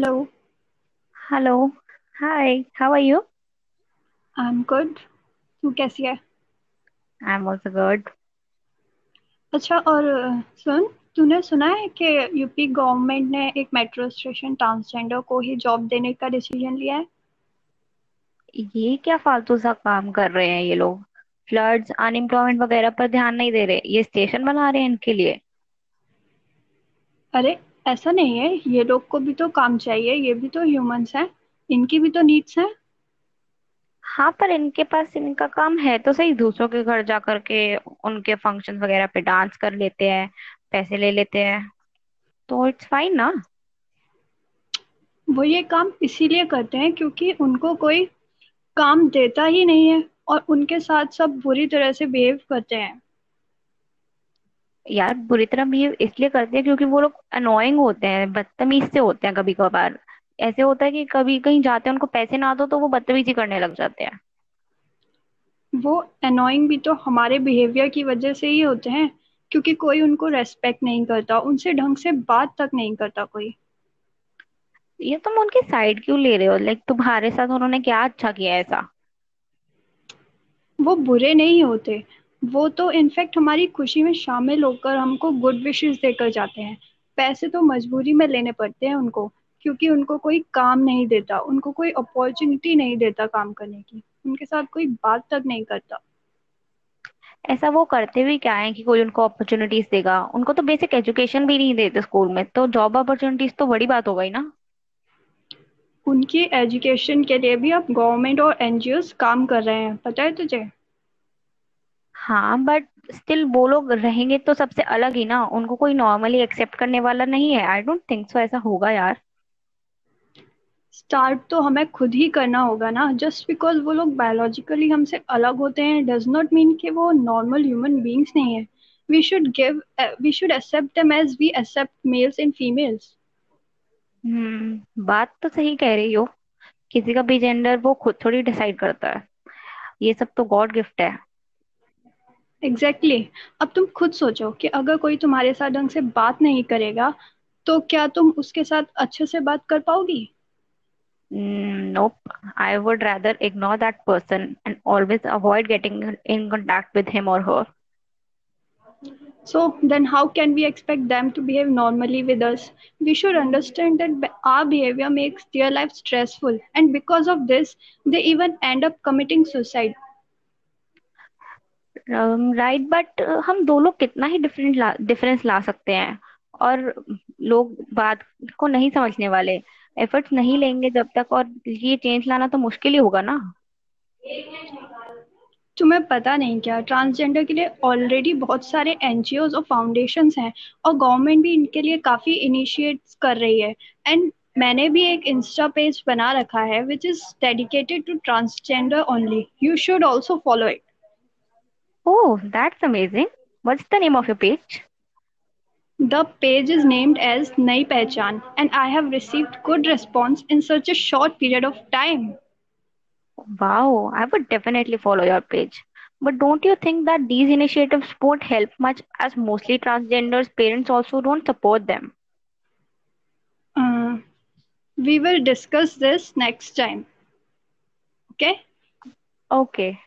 Hello, Hello. Hi. How are you? I'm good. तू कैसी है I'm also good. अच्छा और अ, सुन तूने सुना है कि यूपी गवर्नमेंट ने एक मेट्रो स्टेशन ट्रांसजेंडर को ही जॉब देने का डिसीज़न लिया है ये क्या फालतू सा काम कर रहे हैं ये लोग फ्लड्स अनएम्प्लॉयमेंट वगैरह पर ध्यान नहीं दे रहे ये स्टेशन बना रहे हैं इनके लिए अरे ऐसा नहीं है। ये लोग को भी तो काम चाहिए ये भी तो ह्यूमंस हैं। इनकी भी तो नीड्स हैं। हाँ पर इनके पास इनका काम है तो सही। दूसरों के घर जा करके उनके फ़ंक्शन वगैरह पे डांस कर लेते हैं पैसे ले लेते हैं। तो इट्स फाइन ना। वो ये काम इसीलिए करते हैं क्योंकि उनको कोई काम देता ही नहीं है और उनके साथ सब बुरी तरह से बिहेव करते हैं। यार बुरी तरह बिहेव इसलिए करते हैं क्योंकि वो लोग अनोइंग होते हैं बदतमीज से होते हैं कभी कभार। ऐसे होता है कि कभी कहीं जाते हैं उनको पैसे ना दो तो वो बदतमीजी करने लग जाते हैं। वो अनोइंग भी तो हमारे बिहेवियर की वजह से ही होते हैं क्योंकि कोई उनको रेस्पेक्ट नहीं करता उनसे ढंग से बात तक नहीं करता कोई। ये तुम उनकी साइड क्यों ले रहे हो? लाइक तुम्हारे साथ उन्होंने क्या अच्छा किया ऐसा? वो बुरे नहीं होते। वो तो इनफैक्ट हमारी खुशी में शामिल होकर हमको गुड विशेस देकर जाते हैं। पैसे तो मजबूरी में लेने पड़ते हैं उनको क्योंकि उनको कोई काम नहीं देता उनको कोई अपॉर्चुनिटी नहीं देता काम करने की। उनके साथ कोई बात तक नहीं करता। ऐसा वो करते भी क्या है कि कोई उनको अपॉर्चुनिटीज़ देगा? उनको तो बेसिक एजुकेशन भी नहीं देते स्कूल में तो जॉब अपॉर्चुनिटीज़ तो बड़ी बात हो गई ना। उनकी एजुकेशन के लिए भी अब गवर्नमेंट और एनजीओ काम कर रहे हैं पता है तुझे? हाँ बट स्टिल वो लोग रहेंगे तो सबसे अलग ही ना। उनको कोई नॉर्मली एक्सेप्ट करने वाला नहीं है। आई डोंट थिंक सो ऐसा होगा यार। स्टार्ट तो हमें खुद ही करना होगा ना। जस्ट बिकॉज़ वो लोग बायोलॉजिकली हमसे अलग होते हैं डज नॉट मीन कि वो नॉर्मल ह्यूमन बींग्स नहीं है। We should give we should accept them as we accept males and females hmm बात तो सही कह रही हो। किसी का भी जेंडर वो खुद थोड़ी डिसाइड करता है। ये सब तो गॉड गिफ्ट है। Exactly exactly. अब तुम खुद सोचो कि अगर कोई तुम्हारे साथ ढंग से बात नहीं करेगा तो क्या तुम उसके साथ अच्छे से बात कर पाओगी Mm, nope. I would rather ignore that person and always avoid getting in contact with him or her. So then how can we expect them to behave normally with us? We should understand that our behavior makes their life stressful and because of this they even end up committing suicide. Right but हम दो लोग कितना ही different difference ला सकते हैं। और लोग बात को नहीं समझने वाले। एफर्ट्स नहीं लेंगे जब तक और ये चेंज लाना तो मुश्किल ही होगा ना। तुम्हें पता नहीं क्या? ट्रांसजेंडर के लिए ऑलरेडी बहुत सारे एनजीओज और फाउंडेशन हैं और गवर्नमेंट भी इनके लिए काफ़ी इनिशिएट्स कर रही है। एंड मैंने भी एक इंस्टा पेज बना रखा है which is dedicated to transgender only you should also follow it Oh, that's amazing. What's the name of your page? The page is named as Nai Pehchan, and I have received good response in such a short period of time. Wow, I would definitely follow your page. But don't you think that these initiatives won't help much as mostly transgenders' parents also don't support them? Uh, we will discuss this next time. Okay? Okay.